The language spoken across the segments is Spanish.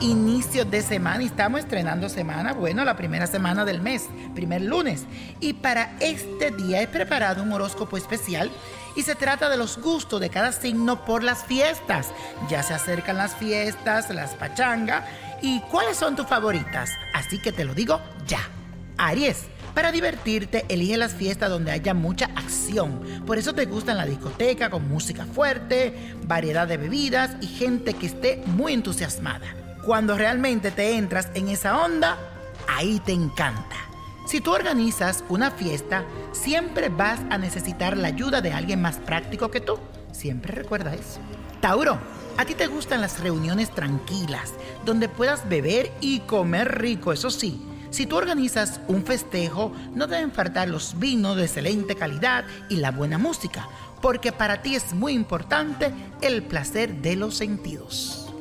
inicio de semana estamos estrenando semana, bueno, la primera semana del mes, primer lunes. Y para este día he preparado un horóscopo especial y se trata de los gustos de cada signo por las fiestas. Ya se acercan las fiestas, las pachanga y cuáles son tus favoritas. Así que te lo digo ya. Aries. Para divertirte, elige las fiestas donde haya mucha acción. Por eso te gustan la discoteca con música fuerte, variedad de bebidas y gente que esté muy entusiasmada. Cuando realmente te entras en esa onda, ahí te encanta. Si tú organizas una fiesta, siempre vas a necesitar la ayuda de alguien más práctico que tú. Siempre recuerda eso. Tauro, a ti te gustan las reuniones tranquilas, donde puedas beber y comer rico, eso sí si tú organizas un festejo, no deben faltar los vinos de excelente calidad y la buena música, porque para ti es muy importante el placer de los sentidos.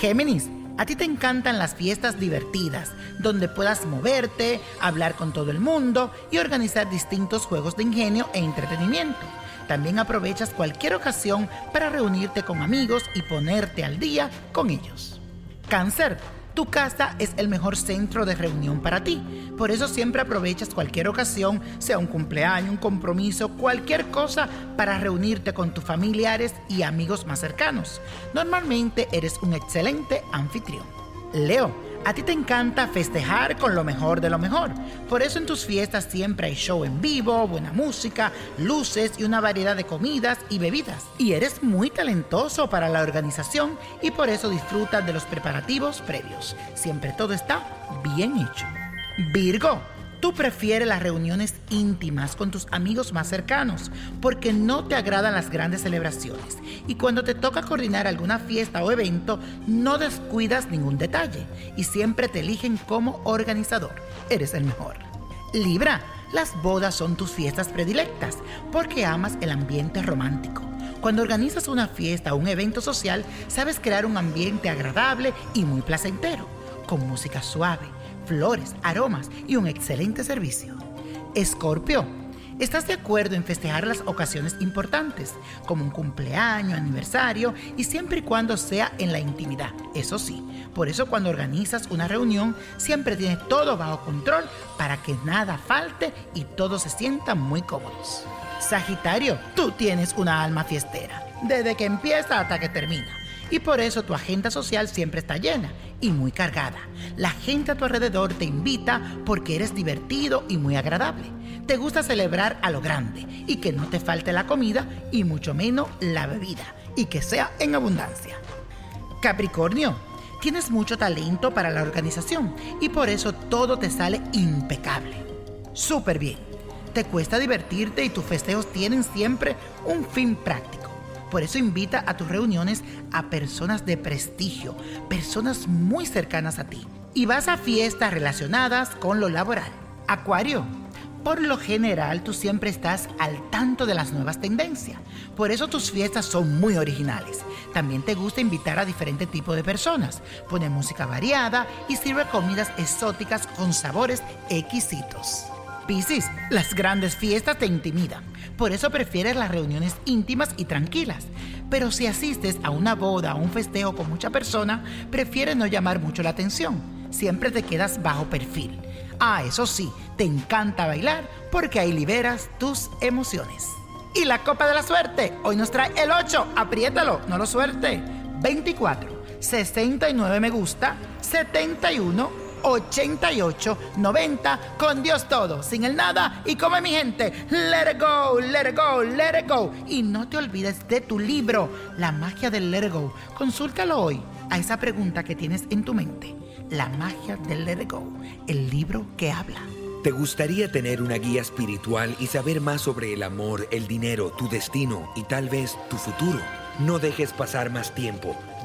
Géminis, a ti te encantan las fiestas divertidas, donde puedas moverte, hablar con todo el mundo y organizar distintos juegos de ingenio e entretenimiento. También aprovechas cualquier ocasión para reunirte con amigos y ponerte al día con ellos. Cáncer, tu casa es el mejor centro de reunión para ti. Por eso siempre aprovechas cualquier ocasión, sea un cumpleaños, un compromiso, cualquier cosa para reunirte con tus familiares y amigos más cercanos. Normalmente eres un excelente anfitrión. Leo, a ti te encanta festejar con lo mejor de lo mejor. Por eso en tus fiestas siempre hay show en vivo, buena música, luces y una variedad de comidas y bebidas. Y eres muy talentoso para la organización y por eso disfrutas de los preparativos previos. Siempre todo está bien hecho. Virgo. Tú prefieres las reuniones íntimas con tus amigos más cercanos porque no te agradan las grandes celebraciones y cuando te toca coordinar alguna fiesta o evento no descuidas ningún detalle y siempre te eligen como organizador. Eres el mejor. Libra, las bodas son tus fiestas predilectas porque amas el ambiente romántico. Cuando organizas una fiesta o un evento social, sabes crear un ambiente agradable y muy placentero, con música suave flores, aromas y un excelente servicio. Escorpio, ¿estás de acuerdo en festejar las ocasiones importantes, como un cumpleaños, aniversario, y siempre y cuando sea en la intimidad? Eso sí, por eso cuando organizas una reunión, siempre tienes todo bajo control para que nada falte y todos se sientan muy cómodos. Sagitario, tú tienes una alma fiestera, desde que empieza hasta que termina y por eso tu agenda social siempre está llena y muy cargada. La gente a tu alrededor te invita porque eres divertido y muy agradable. Te gusta celebrar a lo grande y que no te falte la comida y mucho menos la bebida y que sea en abundancia. Capricornio, tienes mucho talento para la organización y por eso todo te sale impecable. Súper bien. Te cuesta divertirte y tus festejos tienen siempre un fin práctico. Por eso invita a tus reuniones a personas de prestigio, personas muy cercanas a ti. Y vas a fiestas relacionadas con lo laboral. Acuario. Por lo general, tú siempre estás al tanto de las nuevas tendencias. Por eso tus fiestas son muy originales. También te gusta invitar a diferentes tipos de personas. Pone música variada y sirve comidas exóticas con sabores exquisitos. Piscis, las grandes fiestas te intimidan. Por eso prefieres las reuniones íntimas y tranquilas. Pero si asistes a una boda o un festejo con mucha persona, prefieres no llamar mucho la atención. Siempre te quedas bajo perfil. Ah, eso sí, te encanta bailar porque ahí liberas tus emociones. Y la copa de la suerte, hoy nos trae el 8, apriétalo, no lo suerte. 24, 69 me gusta, 71 88 90 con Dios todo, sin el nada y come mi gente. Let it go, let it go, let it go. Y no te olvides de tu libro, La magia del let it go. Consúltalo hoy a esa pregunta que tienes en tu mente. La magia del let it go, el libro que habla. ¿Te gustaría tener una guía espiritual y saber más sobre el amor, el dinero, tu destino y tal vez tu futuro? No dejes pasar más tiempo.